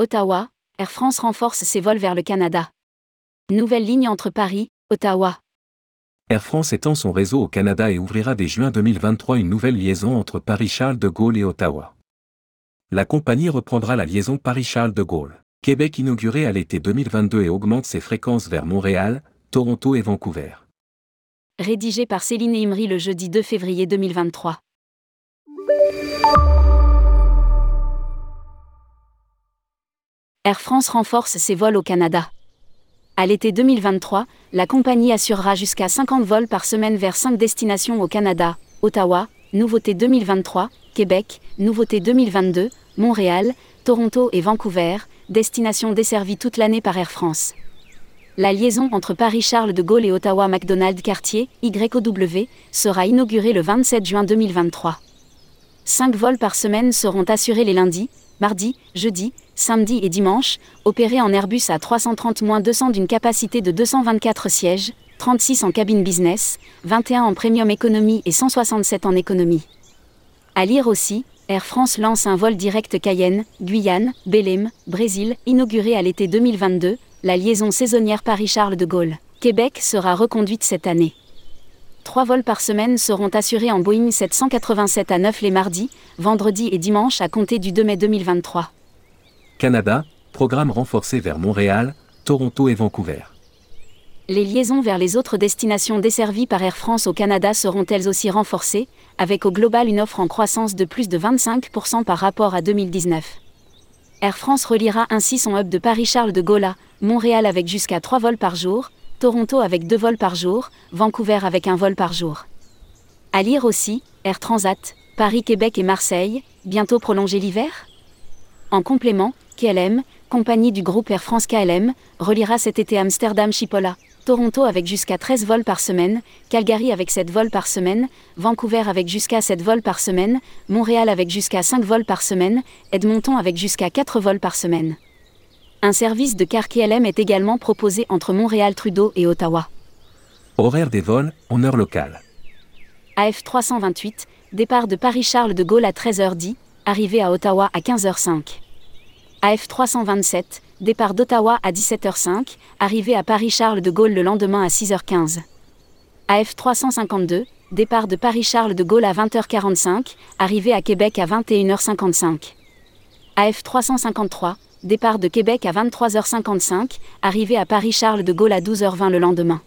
Ottawa, Air France renforce ses vols vers le Canada. Nouvelle ligne entre Paris, Ottawa. Air France étend son réseau au Canada et ouvrira dès juin 2023 une nouvelle liaison entre Paris-Charles de Gaulle et Ottawa. La compagnie reprendra la liaison Paris-Charles de Gaulle. Québec inaugurée à l'été 2022 et augmente ses fréquences vers Montréal, Toronto et Vancouver. Rédigé par Céline Imri le jeudi 2 février 2023. Air France renforce ses vols au Canada. À l'été 2023, la compagnie assurera jusqu'à 50 vols par semaine vers 5 destinations au Canada, Ottawa, nouveauté 2023, Québec, nouveauté 2022, Montréal, Toronto et Vancouver, destinations desservies toute l'année par Air France. La liaison entre Paris-Charles de Gaulle et Ottawa-McDonald-Cartier, YOW, sera inaugurée le 27 juin 2023. 5 vols par semaine seront assurés les lundis, mardis, jeudis, samedis et dimanches, opérés en Airbus A330-200 d'une capacité de 224 sièges, 36 en cabine business, 21 en premium économie et 167 en économie. À lire aussi, Air France lance un vol direct Cayenne, Guyane, Belém, Brésil, inauguré à l'été 2022, la liaison saisonnière Paris-Charles de Gaulle. Québec sera reconduite cette année. Trois vols par semaine seront assurés en Boeing 787 à 9 les mardis, vendredis et dimanches à compter du 2 mai 2023. Canada, programme renforcé vers Montréal, Toronto et Vancouver. Les liaisons vers les autres destinations desservies par Air France au Canada seront elles aussi renforcées, avec au global une offre en croissance de plus de 25% par rapport à 2019. Air France reliera ainsi son hub de Paris-Charles de Gaulle à Montréal avec jusqu'à 3 vols par jour, Toronto avec 2 vols par jour, Vancouver avec un vol par jour. À lire aussi, Air Transat, Paris-Québec et Marseille, bientôt prolonger l'hiver? En complément, KLM, compagnie du groupe Air France KLM, reliera cet été Amsterdam-Chipola, Toronto avec jusqu'à 13 vols par semaine, Calgary avec 7 vols par semaine, Vancouver avec jusqu'à 7 vols par semaine, Montréal avec jusqu'à 5 vols par semaine, Edmonton avec jusqu'à 4 vols par semaine. Un service de car KLM est également proposé entre Montréal-Trudeau et Ottawa. Horaire des vols, en heure locale. AF 328, départ de Paris-Charles de Gaulle à 13h10, arrivée à Ottawa à 15h05. AF 327, départ d'Ottawa à 17h05, arrivée à Paris-Charles de Gaulle le lendemain à 6h15. AF 352, départ de Paris-Charles de Gaulle à 20h45, arrivée à Québec à 21h55. AF 353, départ de Québec à 23h55, arrivée à Paris-Charles de Gaulle à 12h20 le lendemain.